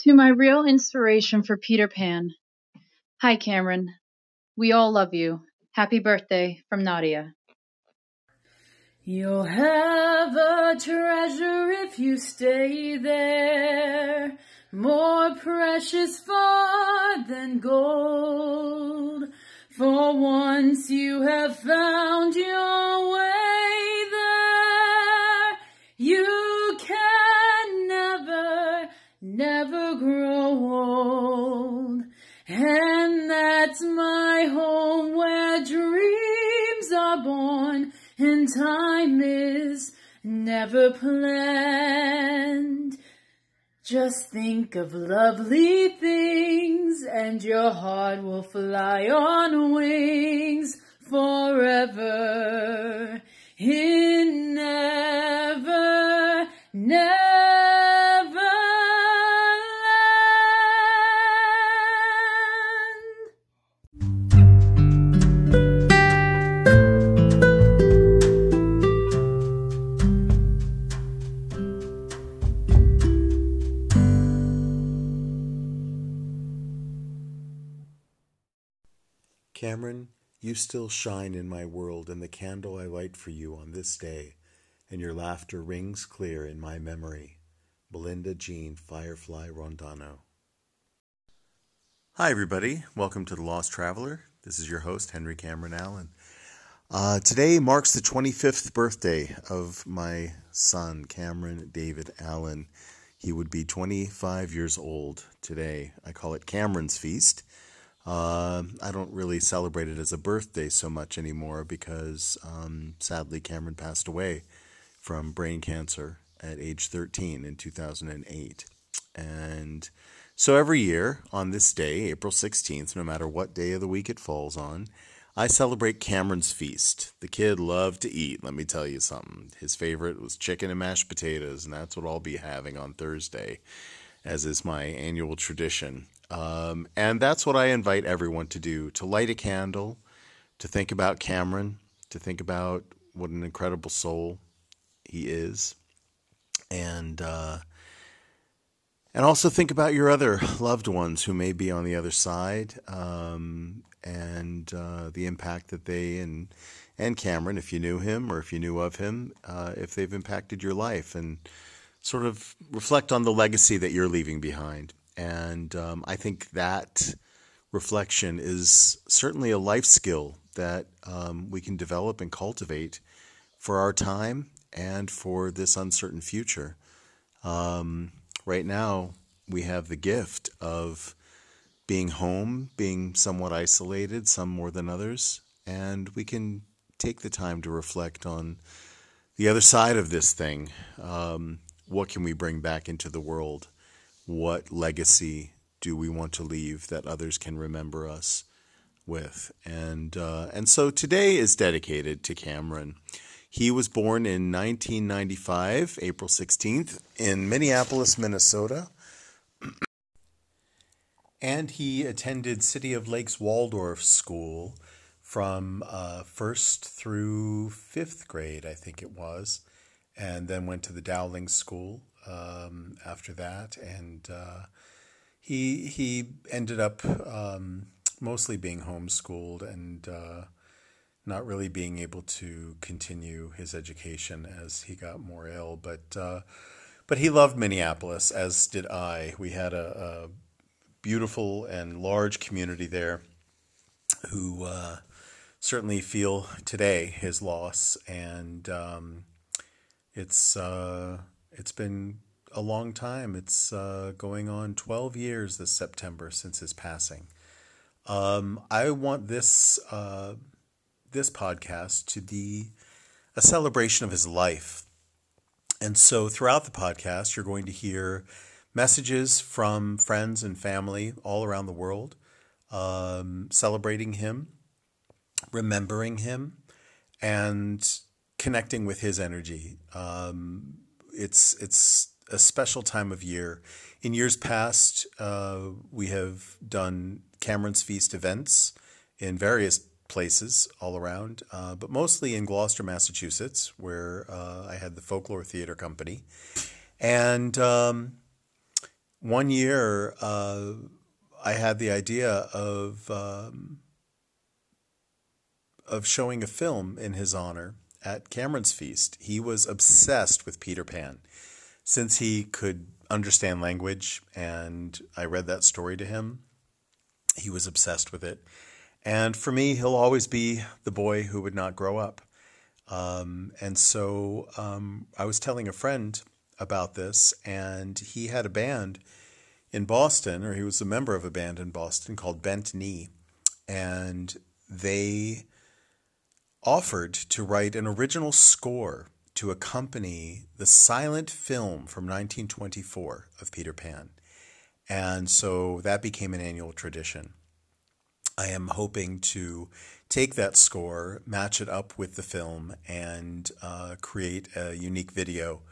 To my real inspiration for Peter Pan. Hi, Cameron. We all love you. Happy birthday from Nadia. You'll have a treasure if you stay there, more precious far than gold. For once you have found your way never grow old. And that's my home where dreams are born and time is never planned. Just think of lovely things and your heart will fly on wings forever in never, never Cameron, you still shine in my world, and the candle I light for you on this day, and your laughter rings clear in my memory. Belinda Jean Firefly Rondano. Hi, everybody. Welcome to The Lost Traveler. This is your host, Henry Cameron Allen. Uh, today marks the 25th birthday of my son, Cameron David Allen. He would be 25 years old today. I call it Cameron's Feast. Uh, I don't really celebrate it as a birthday so much anymore because um, sadly Cameron passed away from brain cancer at age 13 in 2008. And so every year on this day, April 16th, no matter what day of the week it falls on, I celebrate Cameron's Feast. The kid loved to eat, let me tell you something. His favorite was chicken and mashed potatoes, and that's what I'll be having on Thursday, as is my annual tradition. Um, and that's what I invite everyone to do to light a candle, to think about Cameron, to think about what an incredible soul he is, and uh, and also think about your other loved ones who may be on the other side, um, and uh, the impact that they and and Cameron, if you knew him or if you knew of him, uh, if they've impacted your life, and sort of reflect on the legacy that you're leaving behind. And um, I think that reflection is certainly a life skill that um, we can develop and cultivate for our time and for this uncertain future. Um, right now, we have the gift of being home, being somewhat isolated, some more than others, and we can take the time to reflect on the other side of this thing. Um, what can we bring back into the world? What legacy do we want to leave that others can remember us with? And uh, and so today is dedicated to Cameron. He was born in 1995, April 16th, in Minneapolis, Minnesota. and he attended City of Lakes Waldorf School from uh, first through fifth grade, I think it was, and then went to the Dowling School um, after that. And uh, he he ended up um, mostly being homeschooled and uh, not really being able to continue his education as he got more ill. But uh, but he loved Minneapolis, as did I. We had a, a beautiful and large community there who uh, certainly feel today his loss, and um, it's uh, it's been a long time. It's uh, going on 12 years this September since his passing. Um, I want this uh, this podcast to be a celebration of his life. And so throughout the podcast, you're going to hear messages from friends and family all around the world um, celebrating him, remembering him, and connecting with his energy. Um, it's it's a special time of year. In years past, uh, we have done Cameron's Feast events in various places all around, uh, but mostly in Gloucester, Massachusetts, where uh, I had the Folklore Theater Company. And um, one year, uh, I had the idea of um, of showing a film in his honor at Cameron's feast. He was obsessed with Peter Pan since he could understand language, and I read that story to him. He was obsessed with it. And for me, he'll always be the boy who would not grow up. Um, and so um, I was telling a friend about this, and he had a band in Boston, or he was a member of a band in Boston called Bent Knee. And they offered to write an original score to accompany the silent film from 1924 of Peter Pan. And so that became an annual tradition. I am hoping to take that score, match it up with the film, and uh, create a unique video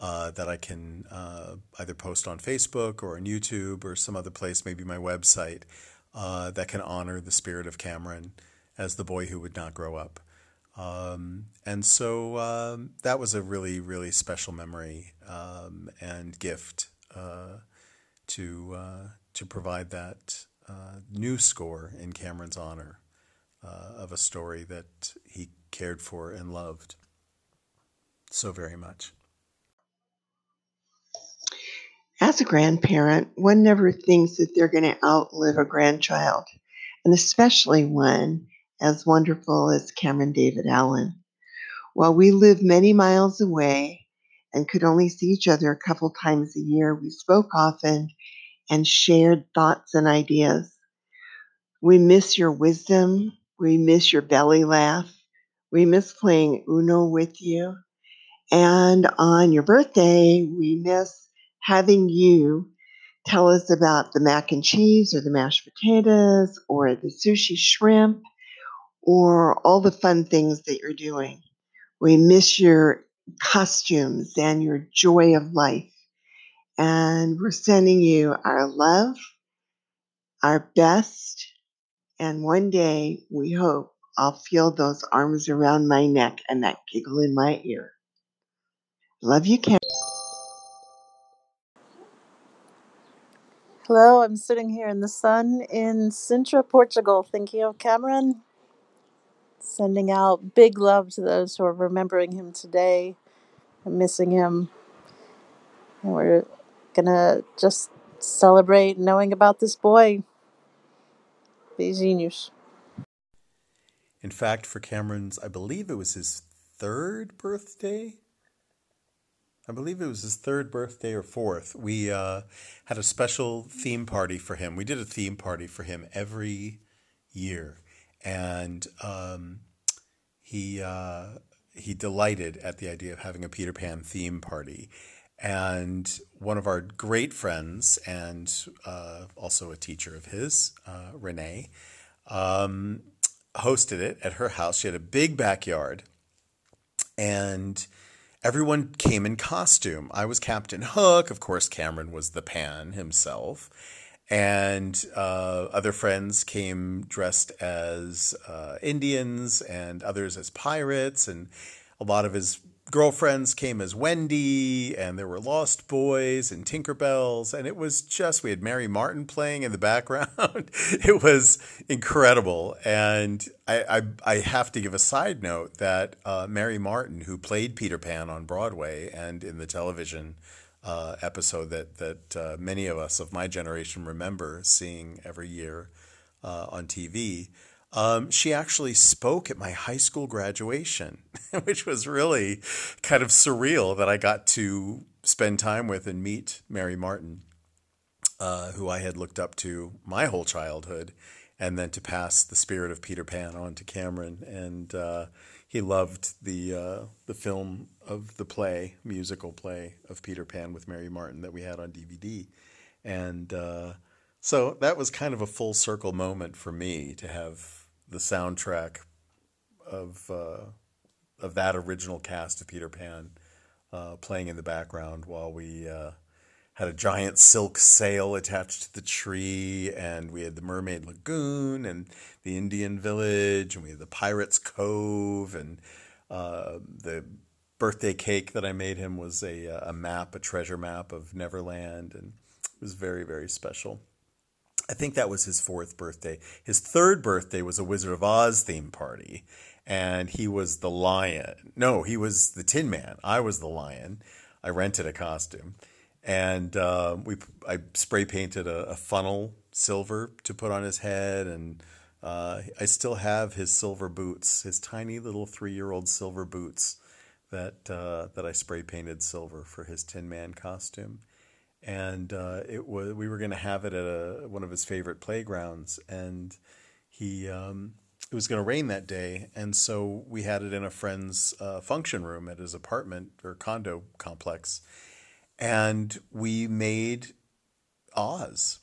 uh, that I can uh, either post on Facebook or on YouTube or some other place, maybe my website, uh, that can honor the spirit of Cameron as the boy who would not grow up. Um, and so um, that was a really, really special memory um, and gift uh, to uh, to provide that uh, new score in Cameron's honor uh, of a story that he cared for and loved so very much. As a grandparent, one never thinks that they're going to outlive a grandchild, and especially one as wonderful as Cameron David Allen. While we live many miles away and could only see each other a couple times a year, we spoke often and shared thoughts and ideas. We miss your wisdom. We miss your belly laugh. We miss playing Uno with you. And on your birthday, we miss having you tell us about the mac and cheese or the mashed potatoes or the sushi shrimp or all the fun things that you're doing. We miss your costumes and your joy of life. And we're sending you our love, our best, and one day we hope I'll feel those arms around my neck and that giggle in my ear. Love you, Karen. Hello, I'm sitting here in the sun in Sintra, Portugal, thinking of Cameron Sending out big love to those who are remembering him today and missing him. And we're gonna just celebrate knowing about this boy. Beijinhos. In fact, for Cameron's, I believe it was his third birthday. I believe it was his third birthday or fourth. We uh, had a special theme party for him. We did a theme party for him every year and um, he uh, he delighted at the idea of having a Peter Pan theme party. And one of our great friends, and uh, also a teacher of his, uh, Renee, um, hosted it at her house. She had a big backyard, and everyone came in costume. I was Captain Hook. Of course, Cameron was the Pan himself and uh, other friends came dressed as uh, Indians and others as pirates, and a lot of his girlfriends came as Wendy, and there were Lost Boys and Tinkerbells, and it was just we had Mary Martin playing in the background. it was incredible, and I, I, I have to give a side note that uh, Mary Martin, who played Peter Pan on Broadway and in the television uh, episode that that uh, many of us of my generation remember seeing every year uh, on TV. Um, she actually spoke at my high school graduation, which was really kind of surreal that I got to spend time with and meet Mary Martin, uh, who I had looked up to my whole childhood, and then to pass the spirit of Peter Pan on to Cameron. And uh, he loved the uh, the film of the play, musical play of Peter Pan with Mary Martin that we had on DVD, and uh, so that was kind of a full circle moment for me to have the soundtrack of uh, of that original cast of Peter Pan uh, playing in the background while we uh, had a giant silk sail attached to the tree, and we had the Mermaid Lagoon and the Indian Village, and we had the Pirates Cove, and uh, the birthday cake that I made him was a, a map, a treasure map of Neverland, and It was very, very special. I think that was his fourth birthday. His third birthday was a Wizard of Oz theme party, and he was the lion. No, he was the Tin Man. I was the lion. I rented a costume, and uh, we I spray painted a, a, funnel silver to put on his head, and uh, I still have his silver boots, his tiny little three year old silver boots that uh, that I spray painted silver for his Tin Man costume, and uh, it was we were going to have it at a, one of his favorite playgrounds, and he. Um, it was going to rain that day, and so we had it in a friend's uh, function room at his apartment or condo complex, and we made Oz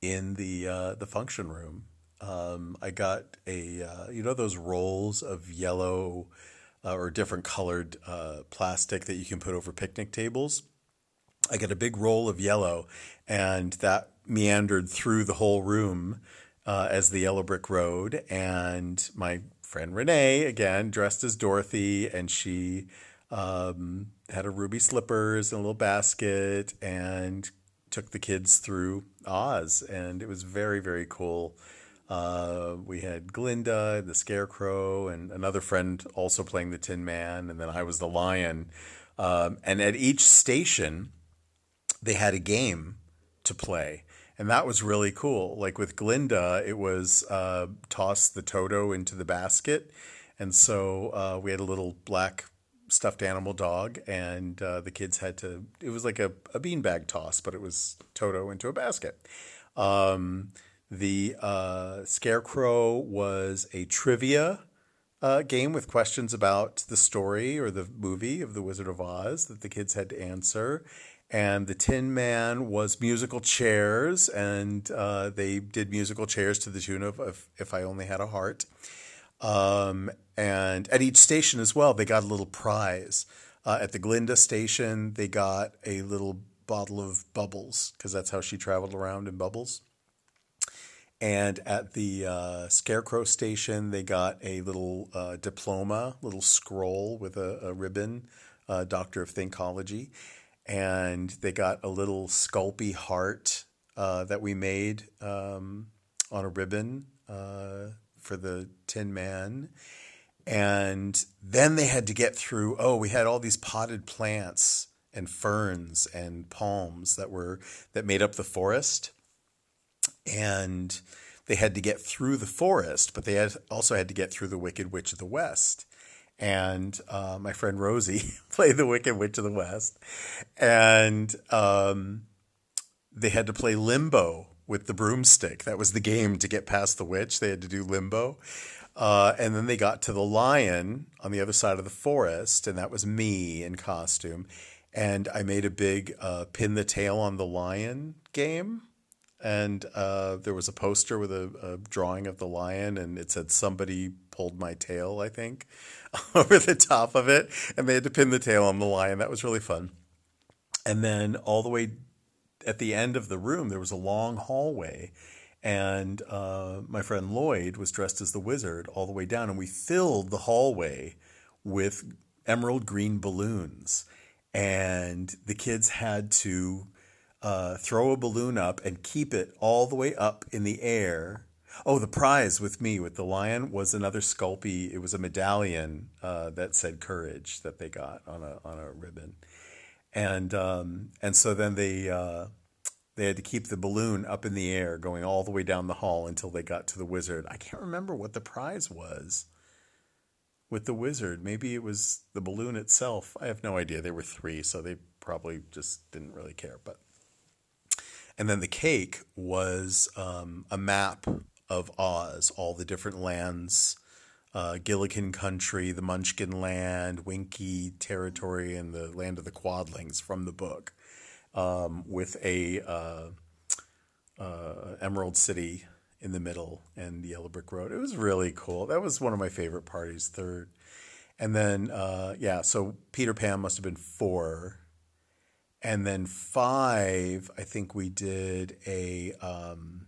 in the uh, the function room. Um, I got a uh, you know those rolls of yellow uh, or different colored uh, plastic that you can put over picnic tables. I got a big roll of yellow, and that meandered through the whole room uh, as the yellow brick road. And my friend Renee, again dressed as Dorothy, and she um, had a ruby slippers and a little basket, and took the kids through Oz, and it was very very cool. Uh, we had Glinda, the Scarecrow, and another friend also playing the Tin Man, and then I was the Lion. Um, and at each station, they had a game to play, and that was really cool. Like with Glinda, it was uh, toss the Toto into the basket, and so uh, we had a little black stuffed animal dog, and uh, the kids had to. It was like a, a beanbag toss, but it was Toto into a basket. Um, the uh, Scarecrow was a trivia uh, game with questions about the story or the movie of The Wizard of Oz that the kids had to answer. And the Tin Man was musical chairs, and uh, they did musical chairs to the tune of If, if I Only Had a Heart. Um, and at each station as well, they got a little prize. Uh, at the Glinda station, they got a little bottle of bubbles because that's how she traveled around in bubbles. And at the uh, Scarecrow station, they got a little uh, diploma, little scroll with a, a ribbon, uh, Doctor of Thinkology. And they got a little Sculpey heart uh, that we made um, on a ribbon uh, for the Tin Man. And then they had to get through, oh, we had all these potted plants and ferns and palms that were that made up the forest and they had to get through the forest, but they had also had to get through the Wicked Witch of the West. And uh, my friend Rosie played the Wicked Witch of the West, and um, they had to play limbo with the broomstick. That was the game to get past the witch. They had to do limbo. Uh, and then they got to the lion on the other side of the forest, and that was me in costume. And I made a big uh, pin the tail on the lion game and uh, there was a poster with a, a, drawing of the lion, and it said "Somebody pulled my tail," I think, over the top of it, and they had to pin the tail on the lion. That was really fun. And then all the way at the end of the room, there was a long hallway, and uh, my friend Lloyd was dressed as the wizard all the way down, and we filled the hallway with emerald green balloons, and the kids had to uh, throw a balloon up and keep it all the way up in the air. Oh, the prize with me with the lion was another Sculpey. It was a medallion uh, that said "courage" that they got on a on a ribbon, and um, and so then they uh, they had to keep the balloon up in the air, going all the way down the hall until they got to the wizard. I can't remember what the prize was with the wizard. Maybe it was the balloon itself. I have no idea. There were three, so they probably just didn't really care, but. And then the cake was um, a map of Oz, all the different lands, uh, Gillikin Country, the Munchkin Land, Winky Territory, and the Land of the Quadlings from the book, um, with a uh, uh, Emerald City in the middle and the Yellow Brick Road. It was really cool. That was one of my favorite parties. Third, and then uh, yeah, so Peter Pan must have been four and then five, I think we did a. Um,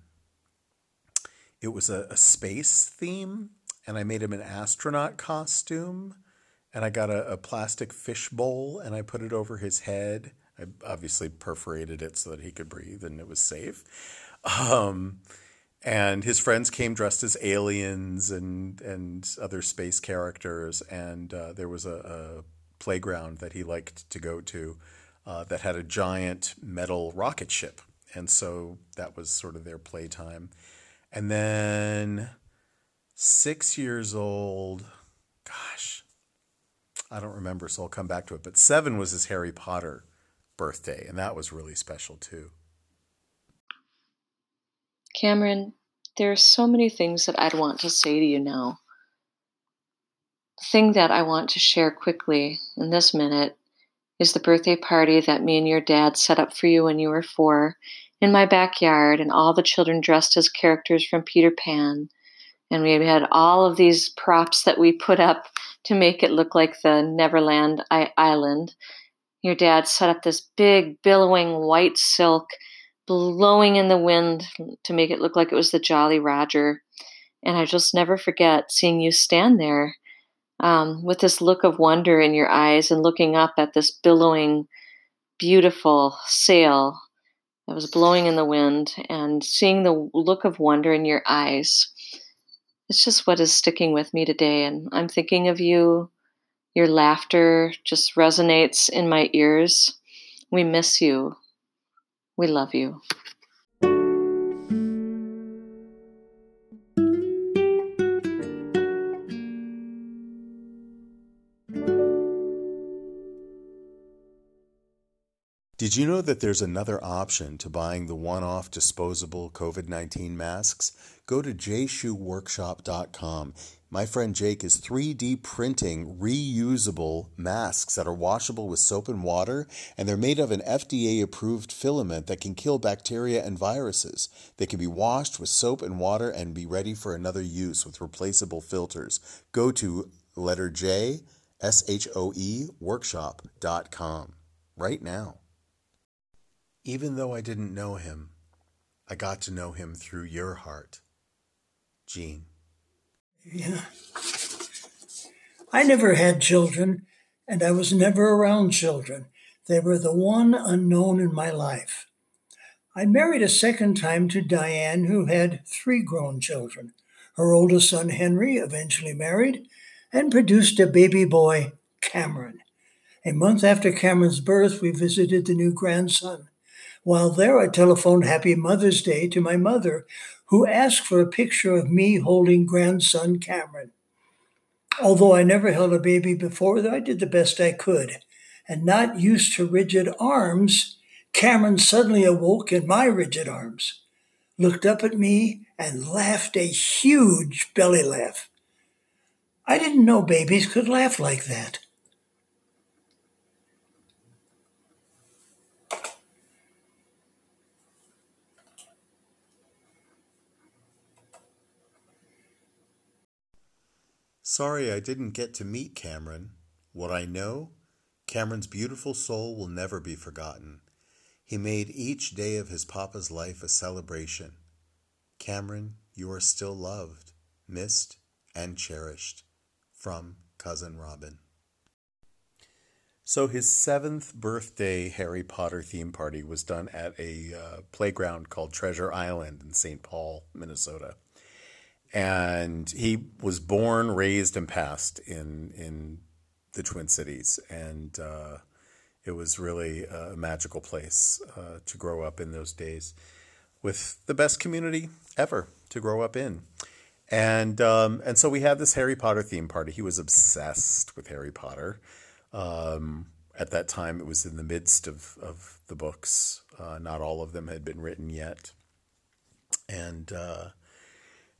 it was a, a space theme, and I made him an astronaut costume, and I got a, a plastic fish bowl, and I put it over his head. I obviously perforated it so that he could breathe and it was safe. Um, and his friends came dressed as aliens and and other space characters. And uh, there was a, a, playground that he liked to go to uh, that had a giant metal rocket ship, and so that was sort of their playtime. And then six years old, gosh, I don't remember, so I'll come back to it. But seven was his Harry Potter birthday, and that was really special too. Cameron, there are so many things that I'd want to say to you now. The thing that I want to share quickly in this minute is the birthday party that me and your dad set up for you when you were four in my backyard, and all the children dressed as characters from Peter Pan. And we had all of these props that we put up to make it look like the Neverland Island. Your dad set up this big, billowing white silk blowing in the wind to make it look like it was the Jolly Roger. And I just never forget seeing you stand there um, with this look of wonder in your eyes and looking up at this billowing, beautiful sail that was blowing in the wind and seeing the look of wonder in your eyes. It's just what is sticking with me today. And I'm thinking of you. Your laughter just resonates in my ears. We miss you. We love you. Did you know that there's another option to buying the one off disposable COVID 19 masks? Go to jshoeworkshop.com. My friend Jake is 3D printing reusable masks that are washable with soap and water, and they're made of an FDA approved filament that can kill bacteria and viruses. They can be washed with soap and water and be ready for another use with replaceable filters. Go to letter J, S H O E, workshop.com right now. Even though I didn't know him, I got to know him through your heart. Jean. Yeah. I never had children, and I was never around children. They were the one unknown in my life. I married a second time to Diane, who had three grown children. Her oldest son, Henry, eventually married and produced a baby boy, Cameron. A month after Cameron's birth, we visited the new grandson. While there, I telephoned Happy Mother's Day to my mother, who asked for a picture of me holding grandson Cameron. Although I never held a baby before, I did the best I could. And not used to rigid arms, Cameron suddenly awoke in my rigid arms, looked up at me, and laughed a huge belly laugh. I didn't know babies could laugh like that. Sorry I didn't get to meet Cameron. What I know, Cameron's beautiful soul will never be forgotten. He made each day of his papa's life a celebration. Cameron, you are still loved, missed, and cherished. From Cousin Robin. So his seventh birthday Harry Potter theme party was done at a uh, playground called Treasure Island in St. Paul, Minnesota and he was born, raised, and passed in in the Twin Cities, and uh, it was really a magical place uh, to grow up in those days, with the best community ever to grow up in, and um, and so we had this Harry Potter theme party. He was obsessed with Harry Potter. Um, at that time, it was in the midst of of the books. Uh, not all of them had been written yet, and uh,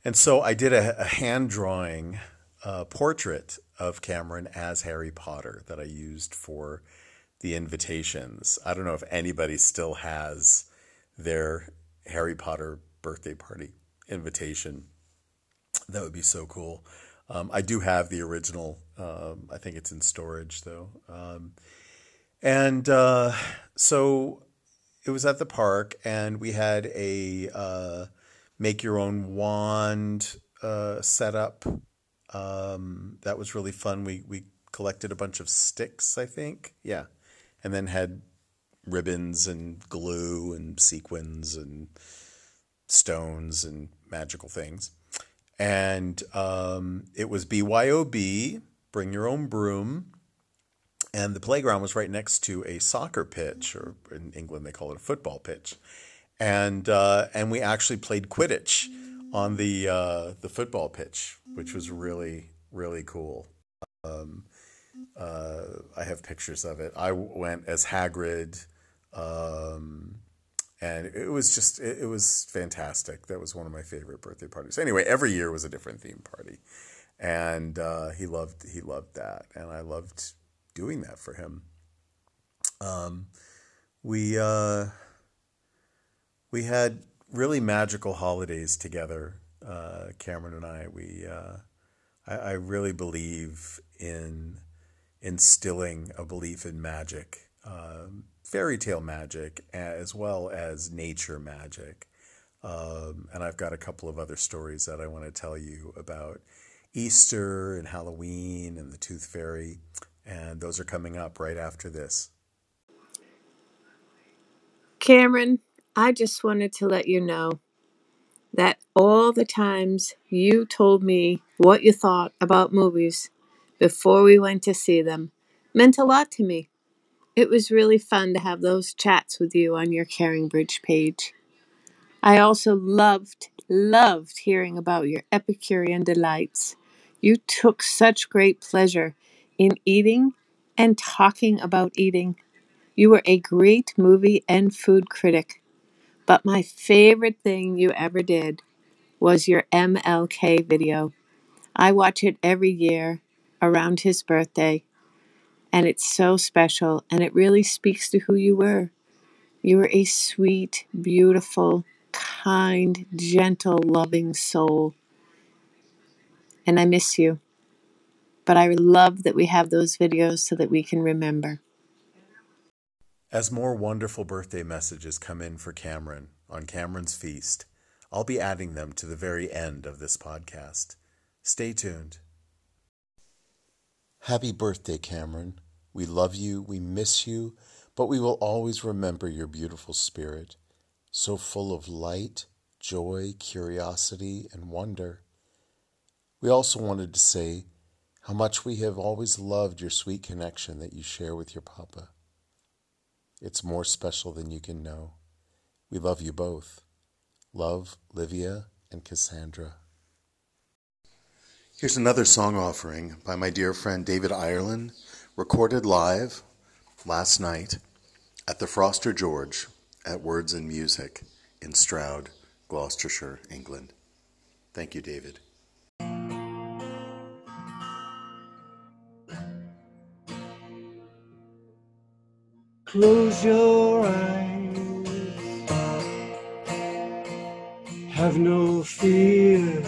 and so I did a, a hand drawing uh, portrait of Cameron as Harry Potter that I used for the invitations. I don't know if anybody still has their Harry Potter birthday party invitation. That would be so cool. Um, I do have the original. Um, I think it's in storage though. Um, and uh, so it was at the park, and we had a uh, make your own wand uh, setup. Um, that was really fun. We we collected a bunch of sticks, I think. Yeah, and then had ribbons and glue and sequins and stones and magical things. And um, it was BYOB, bring your own broom. And the playground was right next to a soccer pitch, or in England they call it a football pitch. And uh, and we actually played Quidditch on the uh, the football pitch, which was really really cool. Um, uh, I have pictures of it. I went as Hagrid, um, and it was just it, it, was fantastic. That was one of my favorite birthday parties. Anyway, every year was a different theme party, and uh, he loved he loved that, and I loved doing that for him. Um, we uh, we had really magical holidays together, uh, Cameron and I. We uh, I, I really believe in instilling a belief in magic, um, fairy tale magic, as well as nature magic. Um, and I've got a couple of other stories that I want to tell you about Easter and Halloween and the Tooth Fairy. And those are coming up right after this. Cameron, I just wanted to let you know that all the times you told me what you thought about movies before we went to see them meant a lot to me. It was really fun to have those chats with you on your CaringBridge page. I also loved, loved hearing about your Epicurean delights. You took such great pleasure in eating and talking about eating. You were a great movie and food critic. But my favorite thing you ever did was your MLK video. I watch it every year around his birthday, and it's so special, and it really speaks to who you were. You were a sweet, beautiful, kind, gentle, loving soul. And I miss you. But I love that we have those videos so that we can remember. As more wonderful birthday messages come in for Cameron on Cameron's Feast, I'll be adding them to the very end of this podcast. Stay tuned. Happy birthday, Cameron. We love you, we miss you, but we will always remember your beautiful spirit, so full of light, joy, curiosity, and wonder. We also wanted to say how much we have always loved your sweet connection that you share with your papa. It's more special than you can know. We love you both. Love, Livia and Cassandra. Here's another song offering by my dear friend David Ireland, recorded live last night at the Froster George at Words and Music in Stroud, Gloucestershire, England. Thank you, David. Close your eyes. Have no fear.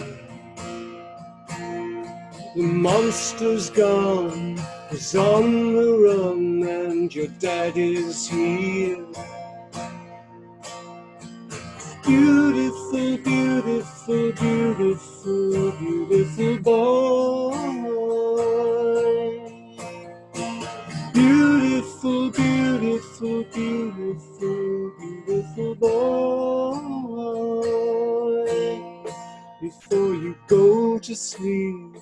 The monster's gone, he's on the run, and your daddy's here. Beautiful, beautiful, beautiful, beautiful boy. Beautiful, beautiful, beautiful, beautiful boy. Before you go to sleep,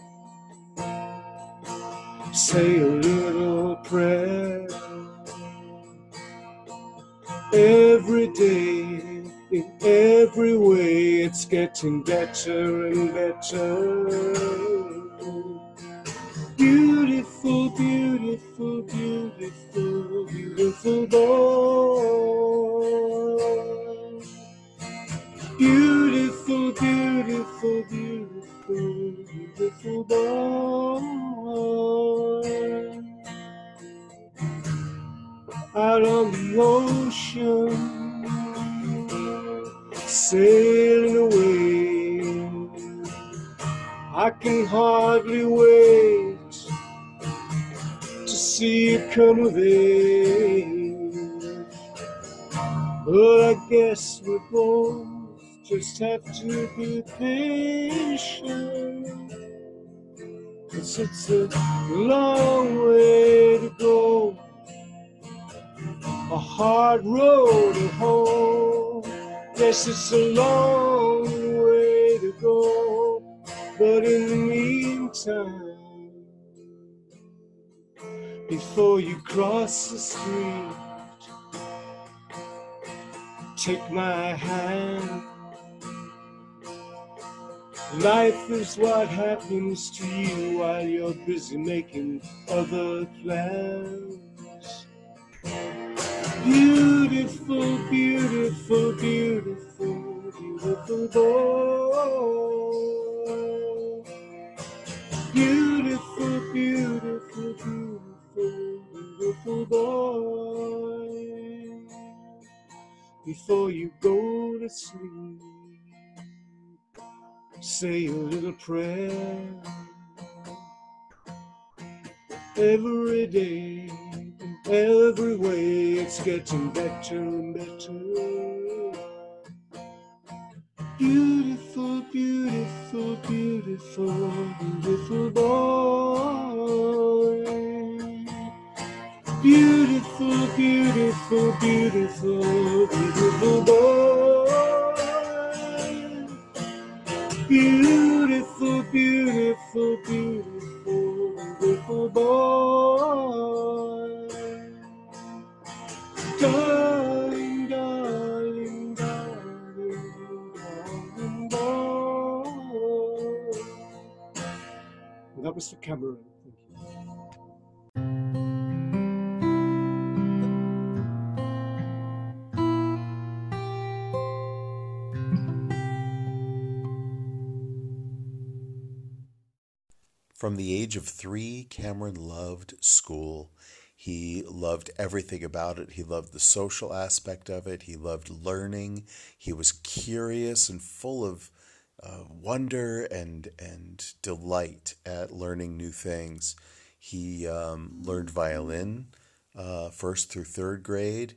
say a little prayer. Every day, in every way, it's getting better and better beautiful, beautiful, beautiful, beautiful boy. Beautiful, beautiful, beautiful, beautiful boy. Out on the ocean, sailing away. I can hardly wait see of age. But I guess we both just have to be patient. Cause it's a long way to go a hard road to hoe. Yes, it's a long way to go, but in the meantime, before you cross the street, take my hand. Life is what happens to you while you're busy making other plans. Beautiful, beautiful, beautiful, beautiful boy. Beautiful, beautiful, beautiful, beautiful boy. Before you go to sleep, say a little prayer every day every way it's getting better and better. Beautiful, beautiful, beautiful, beautiful boy. Beautiful, beautiful, beautiful, beautiful boy. Beautiful, beautiful, beautiful, beautiful boy. Darling, darling, darling, darling boy. That was for Cameron. From the age of three, Cameron loved school. He loved everything about it. He loved the social aspect of it. He loved learning. He was curious and full of uh, wonder and and delight at learning new things. He um, learned violin uh, first through third grade.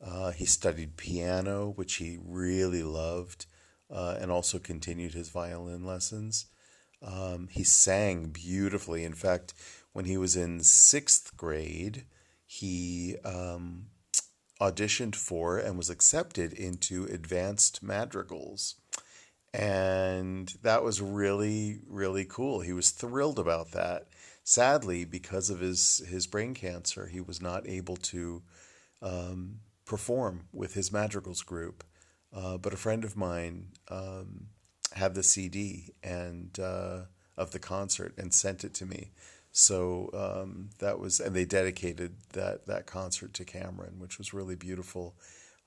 Uh, he studied piano, which he really loved, uh, and also continued his violin lessons. Um, he sang beautifully. In fact, when he was in sixth grade, he um, auditioned for and was accepted into advanced madrigals. And that was really, really cool. He was thrilled about that. Sadly, because of his, his brain cancer, he was not able to um, perform with his madrigals group. Uh, but a friend of mine um, had the CD and uh, of the concert and sent it to me. So um, that was, and they dedicated that that concert to Cameron, which was really beautiful.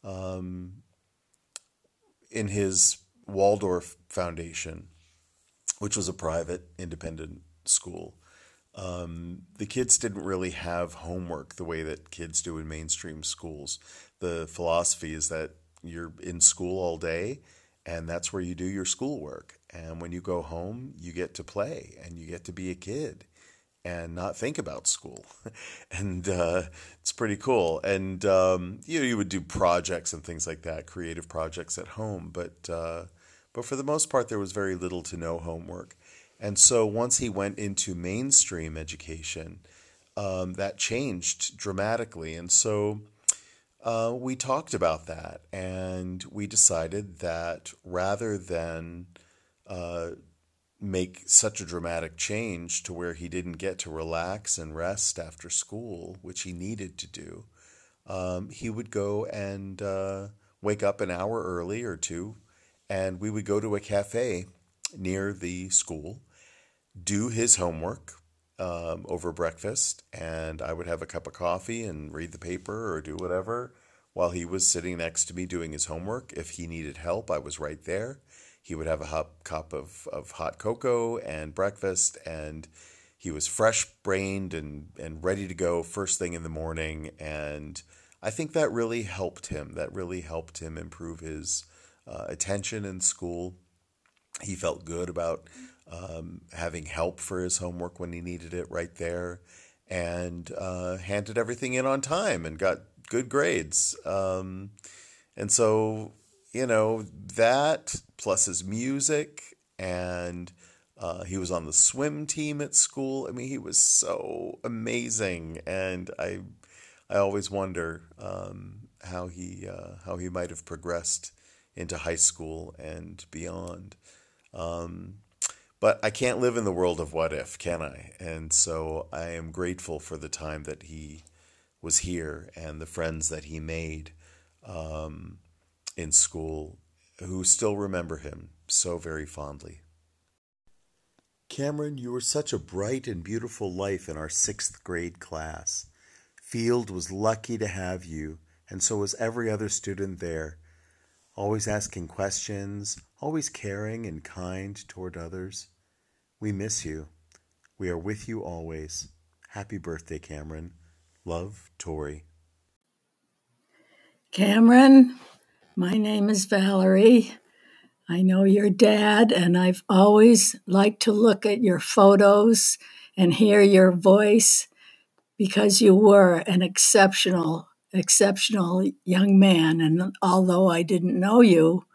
Um, in his Waldorf Foundation, which was a private independent school, um, the kids didn't really have homework the way that kids do in mainstream schools. The philosophy is that you're in school all day and that's where you do your schoolwork. And when you go home, you get to play and you get to be a kid and not think about school. and uh, it's pretty cool. And um, you know, you would do projects and things like that, creative projects at home, but uh, but for the most part, there was very little to no homework. And so once he went into mainstream education, um, that changed dramatically. And so uh, we talked about that, and we decided that rather than uh, make such a dramatic change to where he didn't get to relax and rest after school, which he needed to do, um, he would go and uh, wake up an hour early or two, and we would go to a cafe near the school, do his homework, um, over breakfast, and I would have a cup of coffee and read the paper or do whatever while he was sitting next to me doing his homework. If he needed help, I was right there. He would have a hot cup of, of hot cocoa and breakfast, and he was fresh brained and, and ready to go first thing in the morning. And I think that really helped him. That really helped him improve his uh, attention in school. He felt good about um, having help for his homework when he needed it right there, and uh, handed everything in on time and got good grades. Um, and so, you know, that plus his music, and uh, he was on the swim team at school. I mean, he was so amazing, and I. I always wonder um, how he uh, how he might have progressed into high school and beyond. Um, but I can't live in the world of what if, can I? And so I am grateful for the time that he was here and the friends that he made um, in school who still remember him so very fondly. Cameron, you were such a bright and beautiful life in our sixth grade class. Field was lucky to have you, and so was every other student there, always asking questions, always caring and kind toward others. We miss you. We are with you always. Happy birthday, Cameron. Love, Tori. Cameron, my name is Valerie. I know your dad, and I've always liked to look at your photos and hear your voice because you were an exceptional, exceptional young man. And although I didn't know you,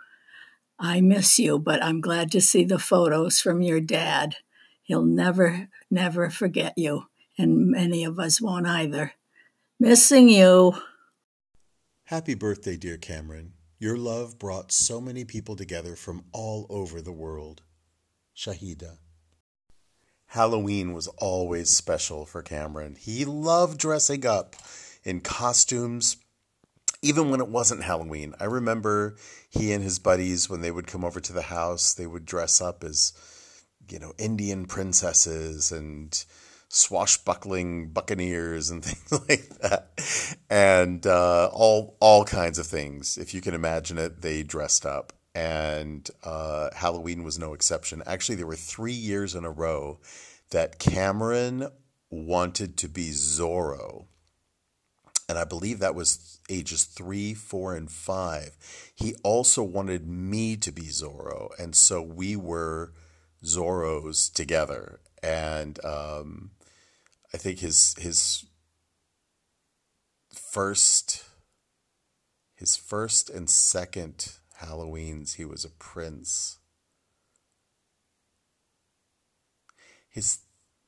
I miss you, but I'm glad to see the photos from your dad. He'll never, never forget you, and many of us won't either. Missing you. Happy birthday, dear Cameron. Your love brought so many people together from all over the world. Shahida. Halloween was always special for Cameron. He loved dressing up in costumes, even when it wasn't Halloween. I remember he and his buddies, when they would come over to the house, they would dress up as, you know, Indian princesses and swashbuckling buccaneers and things like that, and uh, all all kinds of things. If you can imagine it, they dressed up, and uh, Halloween was no exception. Actually, there were three years in a row that Cameron wanted to be Zorro. And I believe that was ages three, four, and five. He also wanted me to be Zorro. And so we were Zorros together. And um, I think his his first his first and second Halloweens he was a prince. His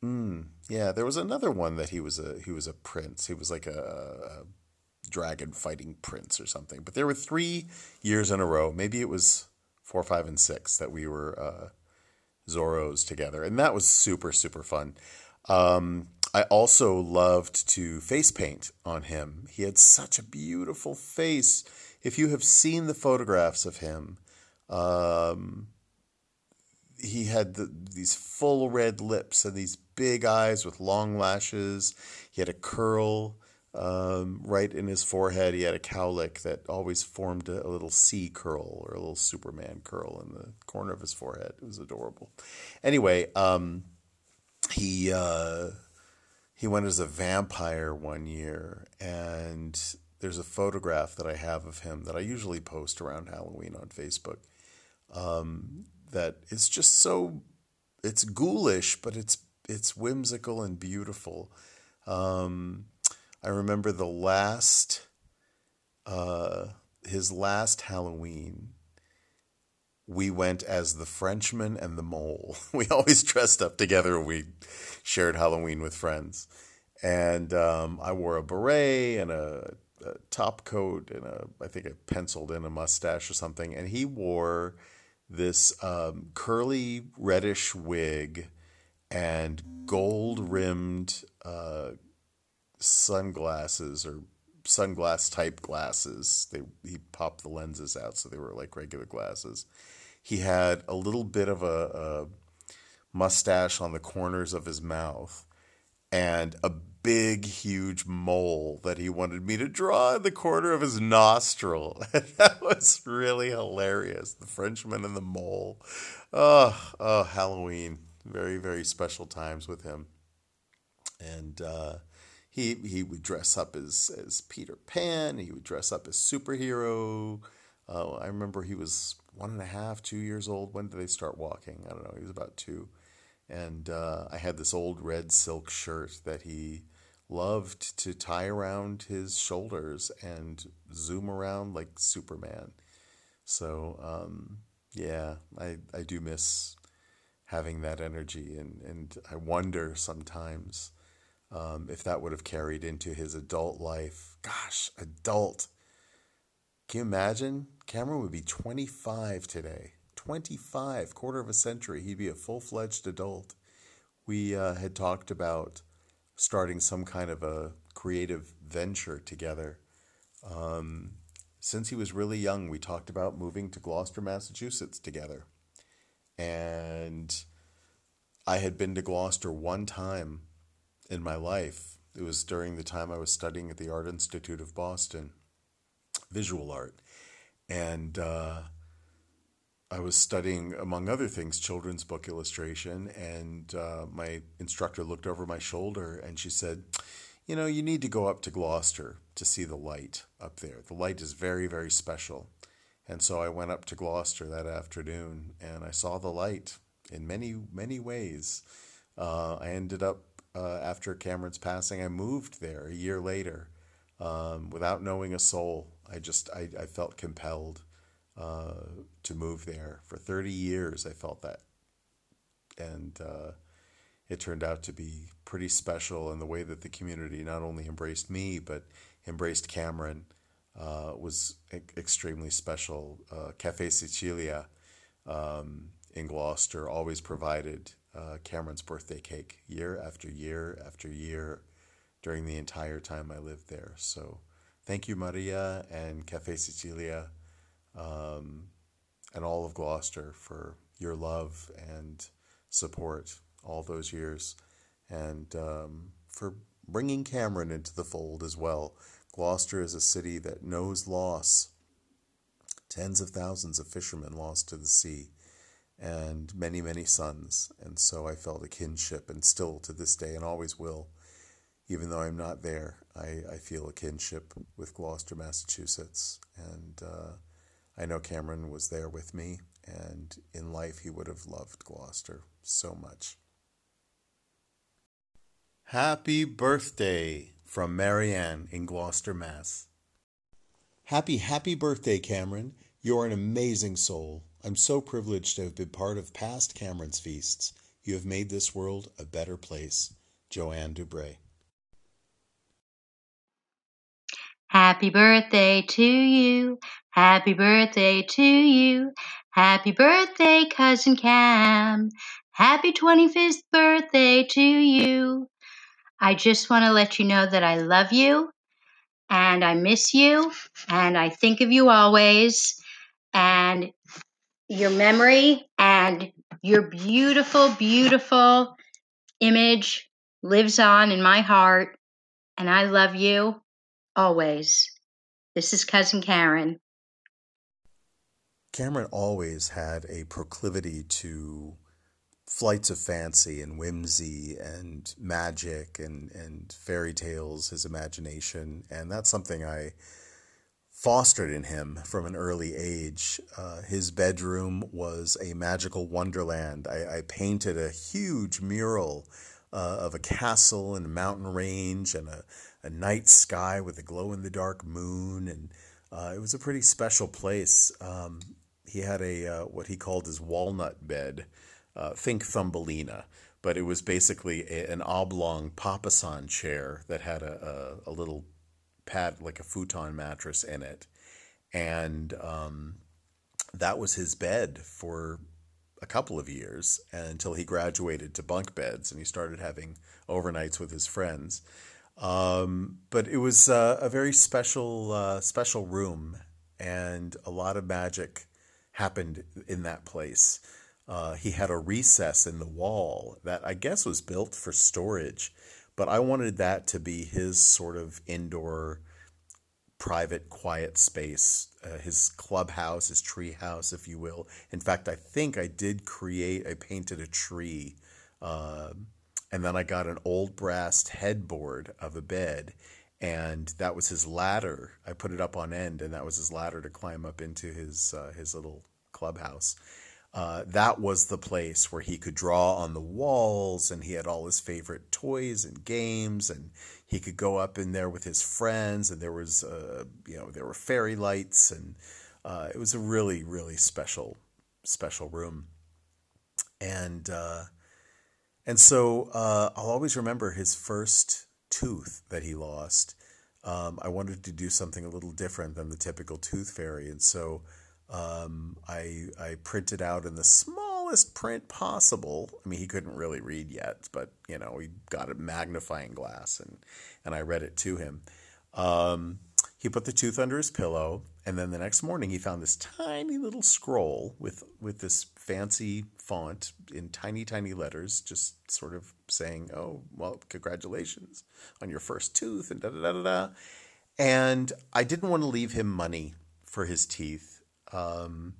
mm, yeah, there was another one that he was a he was a prince. He was like a, a dragon fighting prince or something. But there were three years in a row. Maybe it was four, five, and six that we were uh, Zorros together, and that was super super fun. Um, I also loved to face paint on him. He had such a beautiful face. If you have seen the photographs of him, um, he had the, these full red lips and these big eyes with long lashes. He had a curl um, right in his forehead. He had a cowlick that always formed a, little C curl or a little Superman curl in the corner of his forehead. It was adorable. Anyway, um, he. Uh, he went as a vampire one year, and there's a photograph that I have of him that I usually post around Halloween on Facebook. Um, that is just so it's ghoulish, but it's it's whimsical and beautiful. Um, I remember the last uh, his last Halloween we went as the Frenchman and the Mole. We always dressed up together. We shared Halloween with friends, and um, I wore a beret and a, a, top coat and a I think I penciled in a mustache or something, and he wore this um, curly reddish wig and gold rimmed uh, sunglasses or sunglass type glasses. They he popped the lenses out so they were like regular glasses. He had a little bit of a, a mustache on the corners of his mouth and a big, huge mole that he wanted me to draw in the corner of his nostril. that was really hilarious. The Frenchman and the mole. Oh, oh, Halloween. Very, very special times with him. And uh, he he would dress up as as Peter Pan. He would dress up as superhero. Uh, I remember he was one and a half, two years old. When did they start walking? I don't know. He was about two, and uh, I had this old red silk shirt that he loved to tie around his shoulders and zoom around like Superman. So um, yeah, I I do miss having that energy, and and I wonder sometimes um, if that would have carried into his adult life. Gosh, adult. Can you imagine? Cameron would be 25 today. 25, quarter of a century. He'd be a full fledged adult. We uh, had talked about starting some kind of a creative venture together. Um, since he was really young, we talked about moving to Gloucester, Massachusetts together. And I had been to Gloucester one time in my life. It was during the time I was studying at the Art Institute of Boston, visual art. And uh, I was studying, among other things, children's book illustration. And uh, my instructor looked over my shoulder and she said, You know, you need to go up to Gloucester to see the light up there. The light is very, very special. And so I went up to Gloucester that afternoon and I saw the light in many, many ways. Uh, I ended up, uh, after Cameron's passing, I moved there a year later um, without knowing a soul. I just, I, I felt compelled uh, to move there. For 30 years, I felt that. And uh, it turned out to be pretty special in the way that the community not only embraced me, but embraced Cameron. Uh, was e- extremely special. Uh, Cafe Sicilia um, in Gloucester always provided uh, Cameron's birthday cake year after year after year during the entire time I lived there. So thank you, Maria and Cafe Sicilia um, and all of Gloucester for your love and support all those years and um, for bringing Cameron into the fold as well. Gloucester is a city that knows loss. Tens of thousands of fishermen lost to the sea and many, many sons. And so I felt a kinship, and still to this day, and always will. Even though I'm not there, I, I feel a kinship with Gloucester, Massachusetts. And uh, I know Cameron was there with me, and in life, he would have loved Gloucester so much. Happy birthday from Marianne in Gloucester, Mass. Happy, happy birthday, Cameron. You're an amazing soul. I'm so privileged to have been part of past Cameron's feasts. You have made this world a better place. Joanne Dubray. Happy birthday to you. Happy birthday to you. Happy birthday, Cousin Cam. Happy 25th birthday to you. I just want to let you know that I love you and I miss you and I think of you always. And your memory and your beautiful, beautiful image lives on in my heart. And I love you always. This is Cousin Karen. Cameron always had a proclivity to flights of fancy and whimsy and magic and, and fairy tales, his imagination. And that's something I fostered in him from an early age. Uh, his bedroom was a magical wonderland. I, I painted a huge mural uh, of a castle and a mountain range and a, a night sky with a glow in the dark moon. And uh, it was a pretty special place. Um, he had a uh, what he called his walnut bed. Uh, think Thumbelina but it was basically a, an oblong papasan chair that had a, a, a, little pad like a futon mattress in it, and um, that was his bed for a couple of years until he graduated to bunk beds and he started having overnights with his friends. Um, but it was uh, a very special uh, special room, and a lot of magic happened in that place. Uh, he had a recess in the wall that I guess was built for storage but I wanted that to be his sort of indoor, private, quiet space, uh, his clubhouse, his tree house, if you will. In fact, I think I did create, I painted a tree. Uh, and then I got an old brass headboard of a bed, and that was his ladder. I put it up on end, and that was his ladder to climb up into his uh, his little clubhouse uh, that was the place where he could draw on the walls and he had all his favorite toys and games and he could go up in there with his friends and there was uh, you know there were fairy lights and uh, it was a really really special special room and uh, And so uh, I'll always remember his first tooth that he lost. Um, I wanted to do something a little different than the typical tooth fairy, and so um, I I printed out in the smallest print possible. I mean, he couldn't really read yet, but you know, he got a magnifying glass, and and I read it to him. Um, he put the tooth under his pillow, and then the next morning he found this tiny little scroll with with this fancy font in tiny tiny letters, just sort of saying, "Oh, well, congratulations on your first tooth," and da da da da. da. And I didn't want to leave him money for his teeth. Um,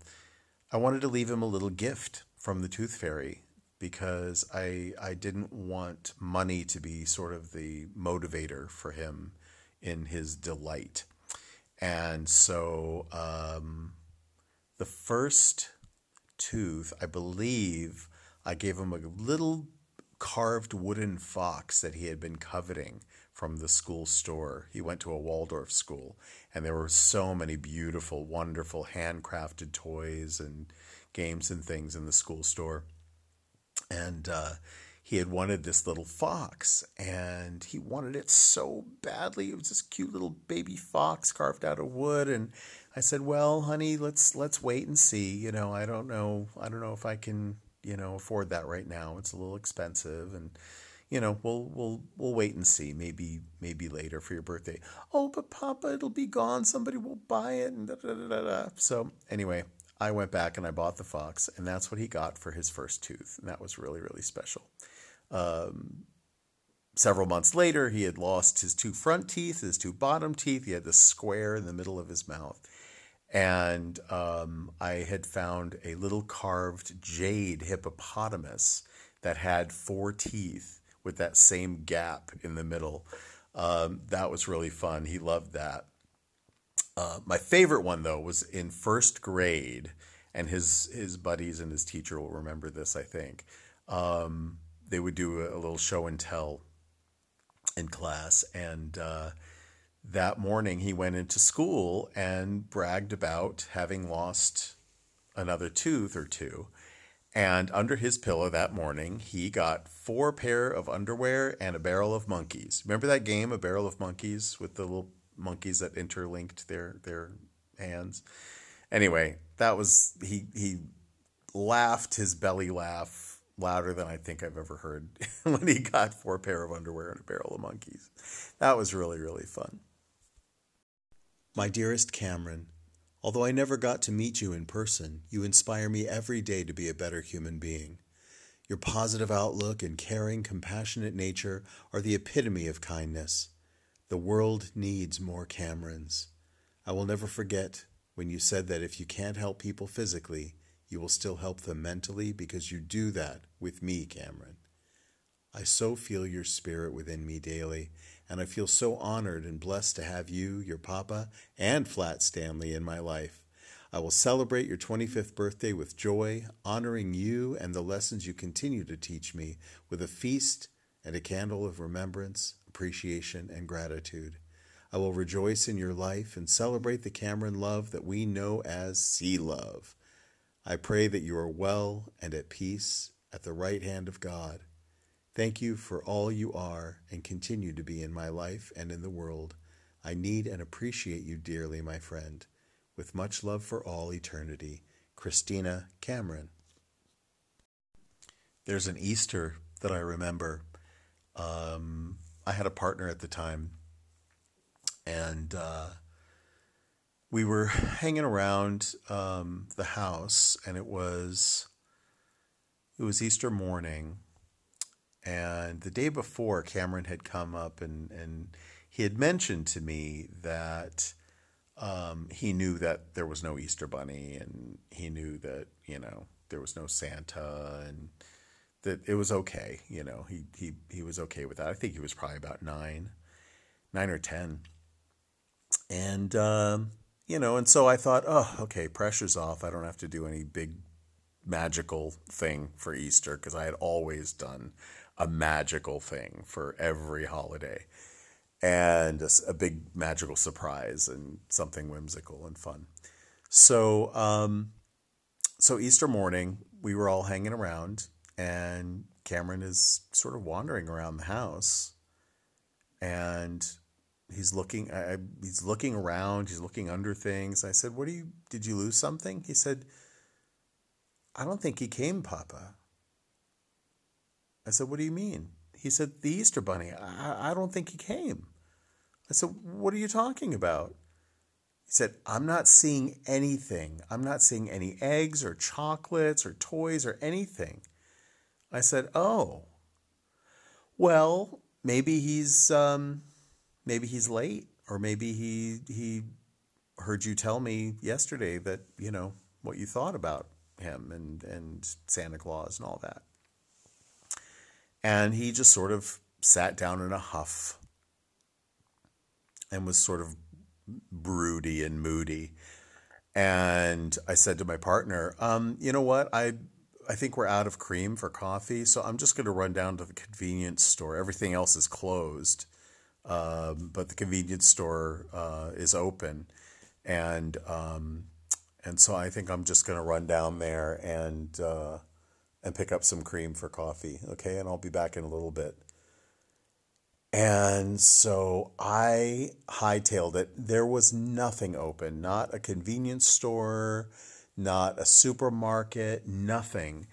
I wanted to leave him a little gift from the Tooth Fairy because I I didn't want money to be sort of the motivator for him in his delight. And so um, the first tooth, I believe, I gave him a little carved wooden fox that he had been coveting from the school store. He went to a Waldorf school, and there were so many beautiful, wonderful handcrafted toys and games and things in the school store. And uh, he had wanted this little fox and he wanted it so badly. It was this cute little baby fox carved out of wood and I said, "Well, honey, let's let's wait and see. You know, I don't know. I don't know if I can, you know, afford that right now. It's a little expensive and you know, we'll we'll we'll wait and see. Maybe maybe later for your birthday. Oh, but Papa, it'll be gone. Somebody will buy it and da da da da. So anyway, I went back and I bought the fox, and that's what he got for his first tooth, and that was really really special. Um, several months later, he had lost his two front teeth, his two bottom teeth. He had this square in the middle of his mouth. And um, I had found a little carved jade hippopotamus that had four teeth with that same gap in the middle. Um, that was really fun. He loved that. Uh, my favorite one, though, was in first grade, and his his buddies and his teacher will remember this. I think um, they would do a, little show and tell in class, and uh, that morning he went into school and bragged about having lost another tooth or two. And under his pillow that morning, he got four pair of underwear and a barrel of monkeys. Remember that game, a barrel of monkeys, with the little monkeys that interlinked their their hands. Anyway, that was he he laughed his belly laugh louder than I think I've ever heard when he got four pair of underwear and a barrel of monkeys. That was really really fun. My dearest Cameron, although I never got to meet you in person, you inspire me every day to be a better human being. Your positive outlook and caring, compassionate nature are the epitome of kindness. The world needs more Camerons. I will never forget when you said that if you can't help people physically, you will still help them mentally because you do that with me, Cameron. I so feel your spirit within me daily, and I feel so honored and blessed to have you, your papa, and Flat Stanley in my life. I will celebrate your 25th birthday with joy, honoring you and the lessons you continue to teach me with a feast and a candle of remembrance, appreciation, and gratitude. I will rejoice in your life and celebrate the Cameron love that we know as Sea Love. I pray that you are well and at peace at the right hand of God. Thank you for all you are and continue to be in my life and in the world. I need and appreciate you dearly, my friend. With much love for all eternity, Christina Cameron. There's an Easter that I remember. Um, I had a partner at the time, and uh, we were hanging around um, the house, and it was it was Easter morning, and the day before, Cameron had come up and, and he had mentioned to me that um, he knew that there was no Easter Bunny and he knew that, you know, there was no Santa and that it was okay. You know, he, he, he was okay with that. I think he was probably about nine, nine or 10. And, um, you know, and so I thought, oh, okay, pressure's off. I don't have to do any big magical thing for Easter because I had always done a magical thing for every holiday and a, a big magical surprise and something whimsical and fun. So, um, so Easter morning, we were all hanging around, and Cameron is sort of wandering around the house, and he's looking. I, he's looking around. He's looking under things. I said, "What do you? Did you lose something?" He said, "I don't think he came, Papa." I said, "What do you mean?" He said, "The Easter Bunny. I, I don't think he came." I said, "What are you talking about?" He said, I'm not seeing anything. I'm not seeing any eggs or chocolates or toys or anything. I said, Oh, well, maybe he's um, maybe he's late, or maybe he he heard you tell me yesterday that you know what you thought about him and and Santa Claus and all that. And he just sort of sat down in a huff and was sort of broody and moody. And I said to my partner, um, you know what? I I think we're out of cream for coffee, so I'm just going to run down to the convenience store. Everything else is closed, um, but the convenience store uh, is open, and um, and so I think I'm just going to run down there and uh, and pick up some cream for coffee. Okay, and I'll be back in a little bit. And so I hightailed it. There was nothing open, not a convenience store, not a supermarket, nothing.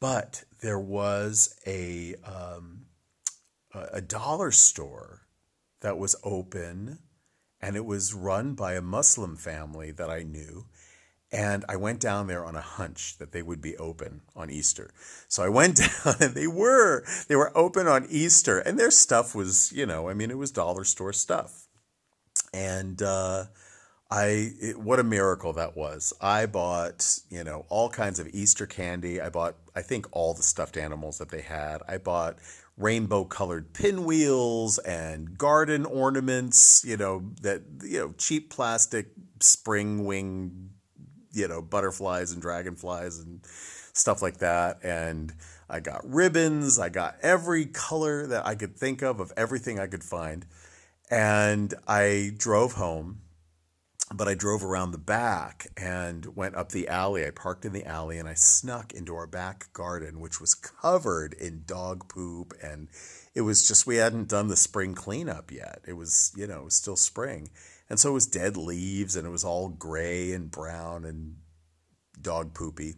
But there was a um, a dollar store that was open, and it was run by a Muslim family that I knew. And I went down there on a hunch that they would be open on Easter. So I went down and they were. They were open on Easter. And their stuff was, you know, I mean, it was dollar store stuff. And uh, I, it, what a miracle that was. I bought, you know, all kinds of Easter candy. I bought, I think, all the stuffed animals that they had. I bought rainbow colored pinwheels and garden ornaments, you know, that, you know, cheap plastic spring wing you know, butterflies and dragonflies and stuff like that. And I got ribbons. I got every color that I could think of, of everything I could find. And I drove home, but I drove around the back and went up the alley. I parked in the alley and I snuck into our back garden, which was covered in dog poop. And it was just, we hadn't done the spring cleanup yet. It was, you know, it was still spring. And so it was dead leaves and it was all gray and brown and dog poopy.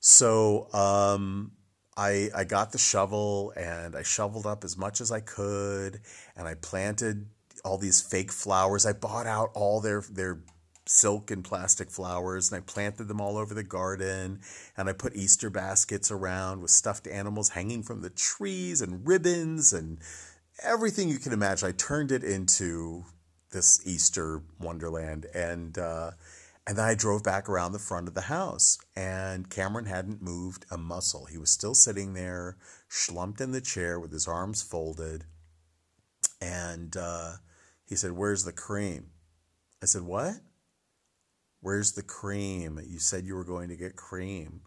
So um, I, I got the shovel and I shoveled up as much as I could and I planted all these fake flowers. I bought out all their, their silk and plastic flowers and I planted them all over the garden and I put Easter baskets around with stuffed animals hanging from the trees and ribbons and everything you can imagine. I turned it into this Easter wonderland, and uh, and then I drove back around the front of the house, and Cameron hadn't moved a muscle. He was still sitting there, slumped in the chair with his arms folded, and uh, he said, "Where's the cream?" I said, "What? Where's the cream? You said you were going to get cream."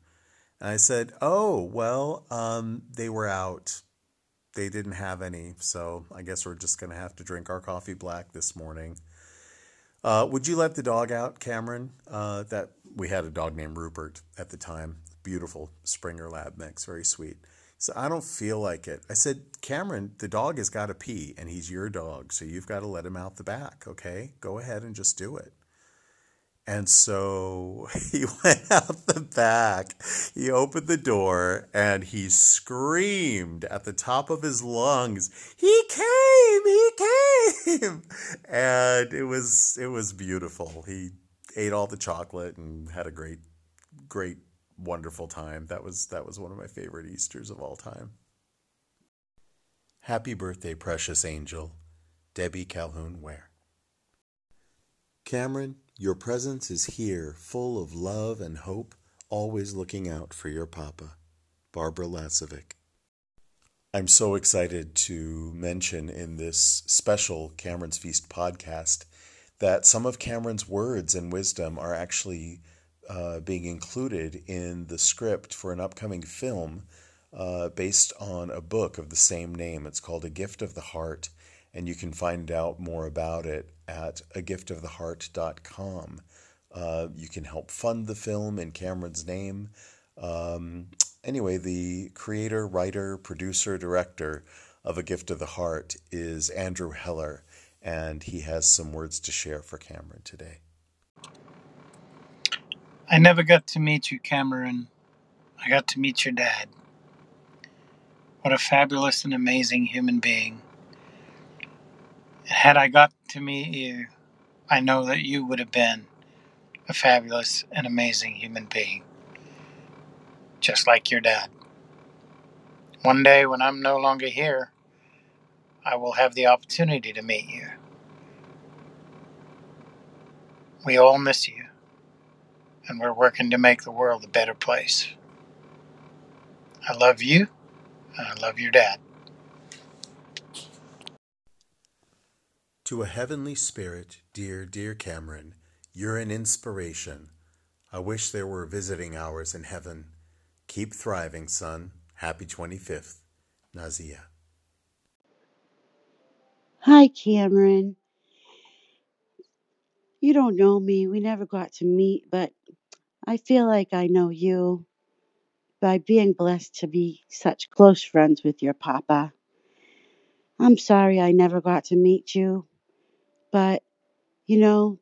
And I said, "Oh, well, um, they were out." They didn't have any, so I guess we're just going to have to drink our coffee black this morning. Uh, would you let the dog out, Cameron? Uh, that we had a dog named Rupert at the time. Beautiful Springer Lab mix, very sweet. So I don't feel like it. I said, Cameron, the dog has got to pee, and he's your dog, so you've got to let him out the back. Okay, go ahead and just do it. And so he went out the back. He opened the door and he screamed at the top of his lungs, "He came! He came!" And it was it was beautiful. He ate all the chocolate and had a great great wonderful time. That was that was one of my favorite Easters of all time. Happy birthday, precious angel. Debbie Calhoun Ware. Cameron, your presence is here, full of love and hope, always looking out for your papa. Barbara Lasovic. I'm so excited to mention in this special Cameron's Feast podcast that some of Cameron's words and wisdom are actually uh, being included in the script for an upcoming film uh, based on a book of the same name. It's called A Gift of the Heart and you can find out more about it at agiftoftheheart.com. Uh, you can help fund the film in Cameron's name, um, anyway, the creator, writer, producer, director of A Gift of the Heart is Andrew Heller, and he has some words to share for Cameron today. I never got to meet you, Cameron. I got to meet your dad. What a fabulous and amazing human being. Had I got to meet you, I know that you would have been a fabulous and amazing human being, just like your dad. One day, when I'm no longer here, I will have the opportunity to meet you. We all miss you, and we're working to make the world a better place. I love you, and I love your dad. To a heavenly spirit, dear, dear Cameron, you're an inspiration. I wish there were visiting hours in heaven. Keep thriving, son. Happy 25th. Nazia. Hi, Cameron. You don't know me. We never got to meet, but I feel like I know you by being blessed to be such close friends with your papa. I'm sorry I never got to meet you, but you know,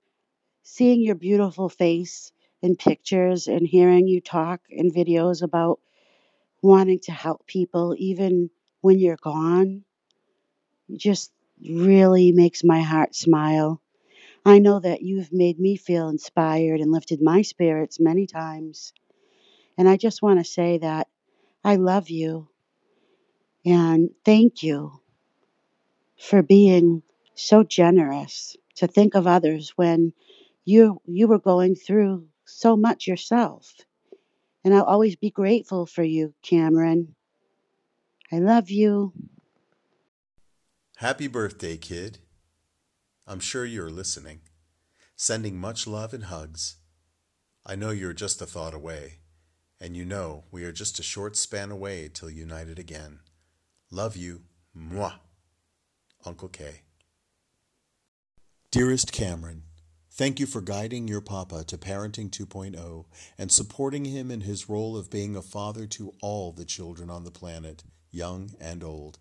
seeing your beautiful face in pictures and hearing you talk in videos about wanting to help people even when you're gone just really makes my heart smile. I know that you've made me feel inspired and lifted my spirits many times. And I just want to say that I love you and thank you for being so generous to think of others when you you were going through so much yourself. And I'll always be grateful for you, Cameron. I love you. Happy birthday, kid. I'm sure you're listening. Sending much love and hugs. I know you're just a thought away, and you know we are just a short span away till united again. Love you. Mwah. Uncle K. Dearest Cameron, thank you for guiding your papa to Parenting 2.0 and supporting him in his role of being a father to all the children on the planet, young and old.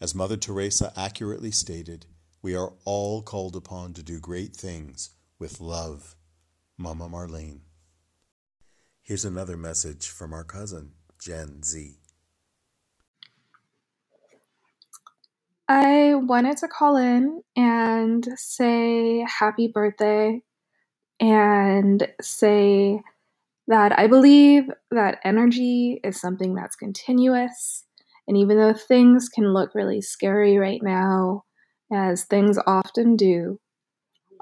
As Mother Teresa accurately stated, we are all called upon to do great things with love. Mama Marlene. Here's another message from our cousin, Gen Z. I wanted to call in and say happy birthday and say that I believe that energy is something that's continuous. And even though things can look really scary right now, as things often do,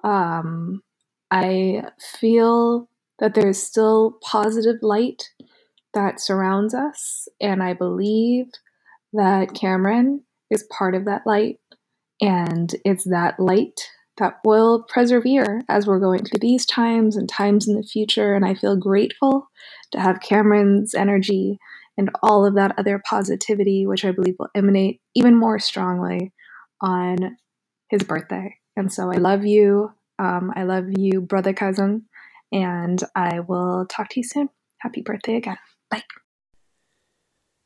um, I feel that there's still positive light that surrounds us. And I believe that Cameron is part of that light. And it's that light that will persevere as we're going through these times and times in the future. And I feel grateful to have Cameron's energy and all of that other positivity, which I believe will emanate even more strongly on his birthday. And so I love you. Um, I love you, brother cousin. And I will talk to you soon. Happy birthday again. Bye.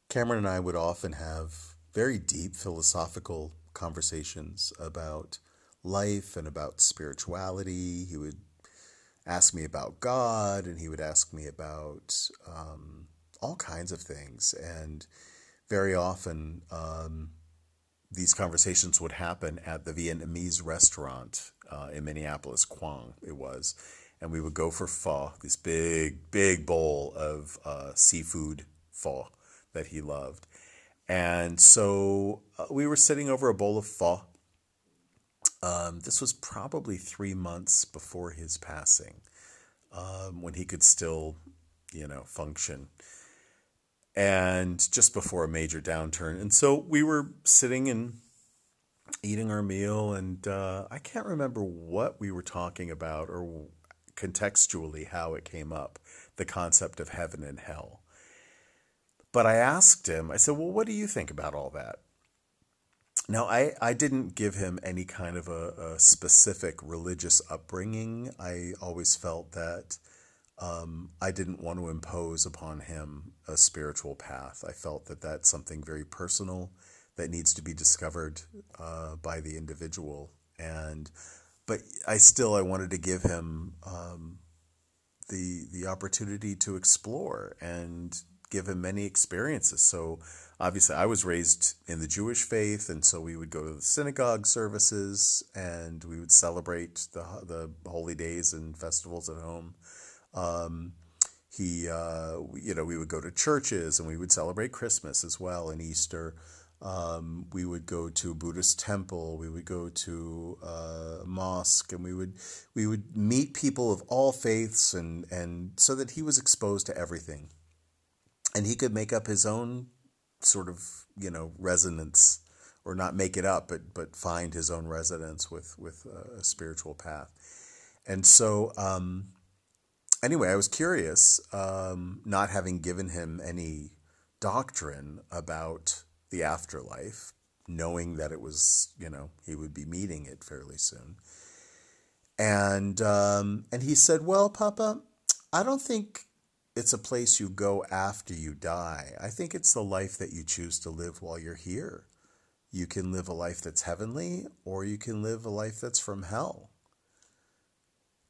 Cameron and I would often have very deep philosophical conversations about life and about spirituality. He would ask me about God and he would ask me about um, all kinds of things. And very often, um, these conversations would happen at the Vietnamese restaurant uh, in Minneapolis, Quang, it was. And we would go for pho, this big, big bowl of uh, seafood pho that he loved. And so uh, we were sitting over a bowl of pho. Um, this was probably three months before his passing, um, when he could still, you know, function and just before a major downturn. And so we were sitting and eating our meal, and uh, I can't remember what we were talking about or contextually how it came up the concept of heaven and hell. But I asked him, I said, Well, what do you think about all that? Now, I, I didn't give him any kind of a, a specific religious upbringing. I always felt that um, I didn't want to impose upon him a spiritual path. I felt that that's something very personal that needs to be discovered uh, by the individual. And but I still I wanted to give him um, the the opportunity to explore and give him many experiences. So obviously, I was raised in the Jewish faith, and so we would go to the synagogue services and we would celebrate the the holy days and festivals at home. Um, he, uh, you know, we would go to churches and we would celebrate Christmas as well and Easter. Um, we would go to a Buddhist temple. We would go to uh, a mosque, and we would we would meet people of all faiths, and and so that he was exposed to everything, and he could make up his own sort of you know resonance, or not make it up, but but find his own resonance with with a spiritual path, and so. Um, anyway, I was curious, um, not having given him any doctrine about the afterlife, knowing that it was, you know, he would be meeting it fairly soon. And um, and he said, "Well, Papa, I don't think it's a place you go after you die. I think it's the life that you choose to live while you're here. You can live a life that's heavenly, or you can live a life that's from hell."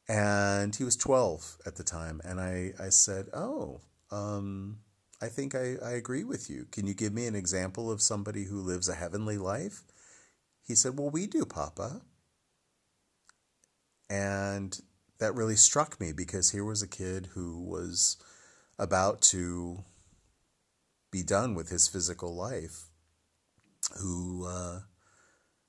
And he was 12 at the time, and I I said, "Oh." Um, I think I, I agree with you. Can you give me an example of somebody who lives a heavenly life? He said, Well, we do, Papa. And that really struck me because here was a kid who was about to be done with his physical life, who uh,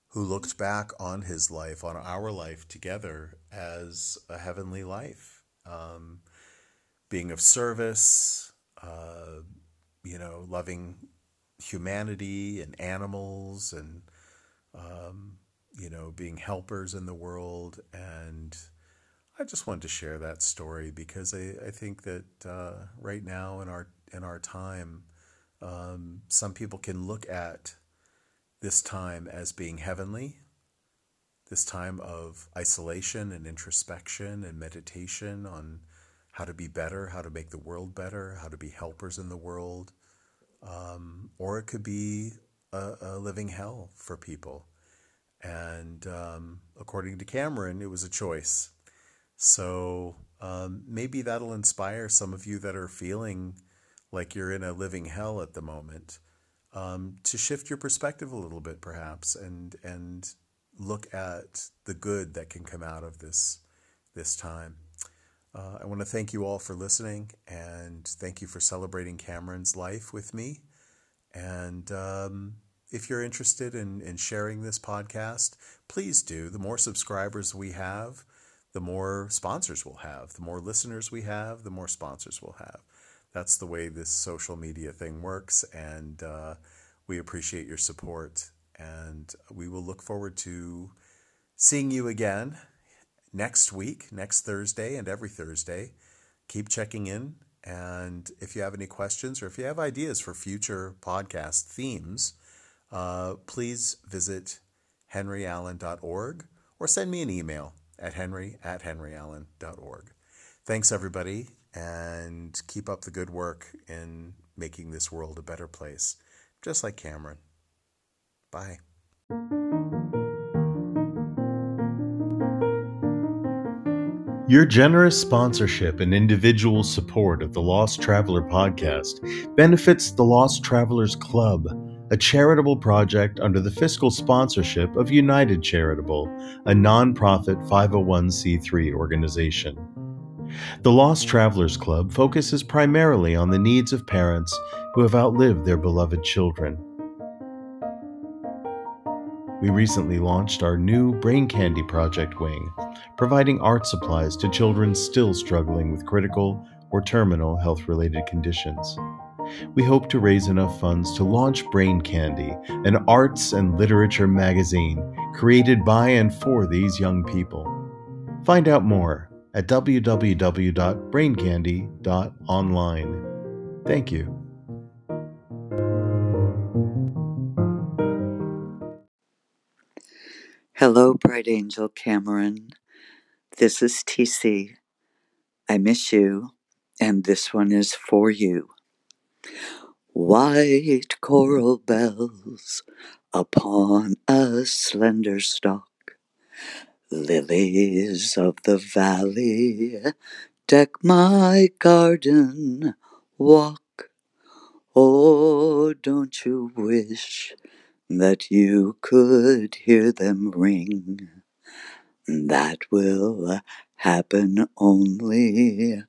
who looked back on his life, on our life together as a heavenly life, um, being of service, uh, you know, loving humanity and animals and, um, you know, being helpers in the world. And I just wanted to share that story because I, I think that uh, right now in our in our time, um, some people can look at this time as being heavenly, this time of isolation and introspection and meditation on how to be better, how to make the world better, how to be helpers in the world. Um, or it could be a, a, living hell for people. And um, according to Cameron, it was a choice. So um, maybe that'll inspire some of you that are feeling like you're in a living hell at the moment um, to shift your perspective a little bit, perhaps, and and look at the good that can come out of this this time. Uh, I want to thank you all for listening and thank you for celebrating Cameron's life with me. And um, if you're interested in, in sharing this podcast, please do. The more subscribers we have, the more sponsors we'll have. The more listeners we have, the more sponsors we'll have. That's the way this social media thing works. And uh, we appreciate your support. And we will look forward to seeing you again next week, next Thursday, and every Thursday. Keep checking in. And if you have any questions or if you have ideas for future podcast themes, uh, please visit henryallen.org or send me an email at henry at henryallen.org. Thanks, everybody, and keep up the good work in making this world a better place, just like Cameron. Bye. Your generous sponsorship and individual support of the Lost Traveler podcast benefits the Lost Travelers Club, a charitable project under the fiscal sponsorship of United Charitable, a nonprofit 501c3 organization. The Lost Travelers Club focuses primarily on the needs of parents who have outlived their beloved children. We recently launched our new Brain Candy Project wing, providing art supplies to children still struggling with critical or terminal health related conditions. We hope to raise enough funds to launch Brain Candy, an arts and literature magazine created by and for these young people. Find out more at www.braincandy.online. Thank you. Hello, Bright Angel Cameron. This is TC. I miss you, and this one is for you. White coral bells upon a slender stalk, lilies of the valley deck my garden walk. Oh, don't you wish that you could hear them ring? That will happen only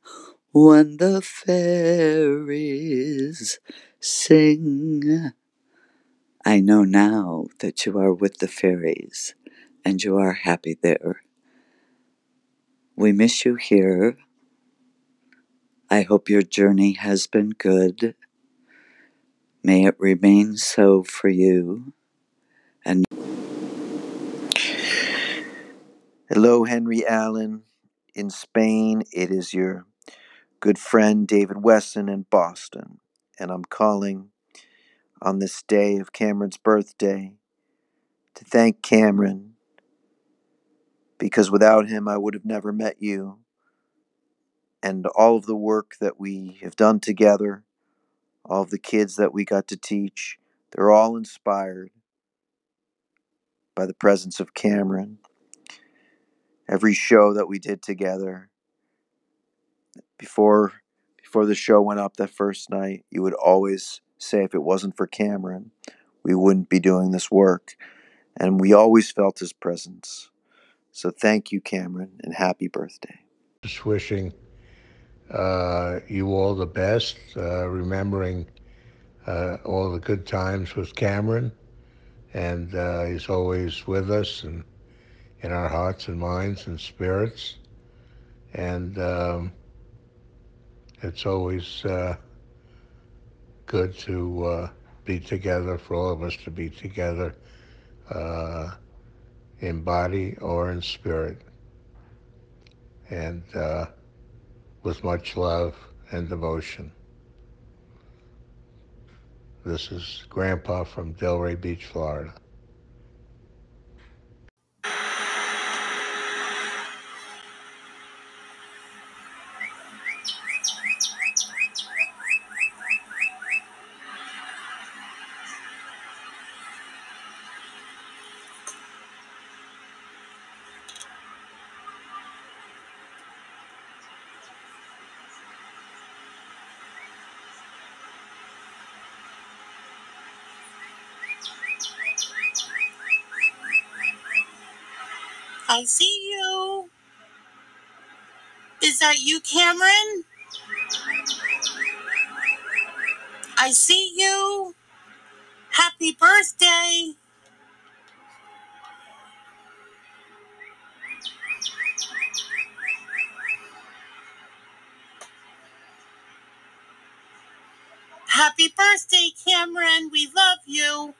when the fairies sing. I know now that you are with the fairies and you are happy there. We miss you here. I hope your journey has been good. May it remain so for you. And Hello, Henry Allen. In Spain, it is your good friend David Wesson in Boston, and I'm calling on this day of Cameron's birthday to thank Cameron because without him, I would have never met you. And all of the work that we have done together, all of the kids that we got to teach, they're all inspired by the presence of Cameron. Every show that we did together, before before the show went up that first night, you would always say if it wasn't for Cameron, we wouldn't be doing this work. And we always felt his presence. So thank you, Cameron, and happy birthday. Just wishing uh, you all the best, uh, remembering uh, all the good times with Cameron. And uh, he's always with us and in our hearts and minds and spirits. And um, it's always uh, good to uh, be together, for all of us to be together uh, in body or in spirit. And uh, with much love and devotion. This is Grandpa from Delray Beach, Florida. I see you. Is that you, Cameron? I see you. Happy birthday. Happy birthday, Cameron. We love you.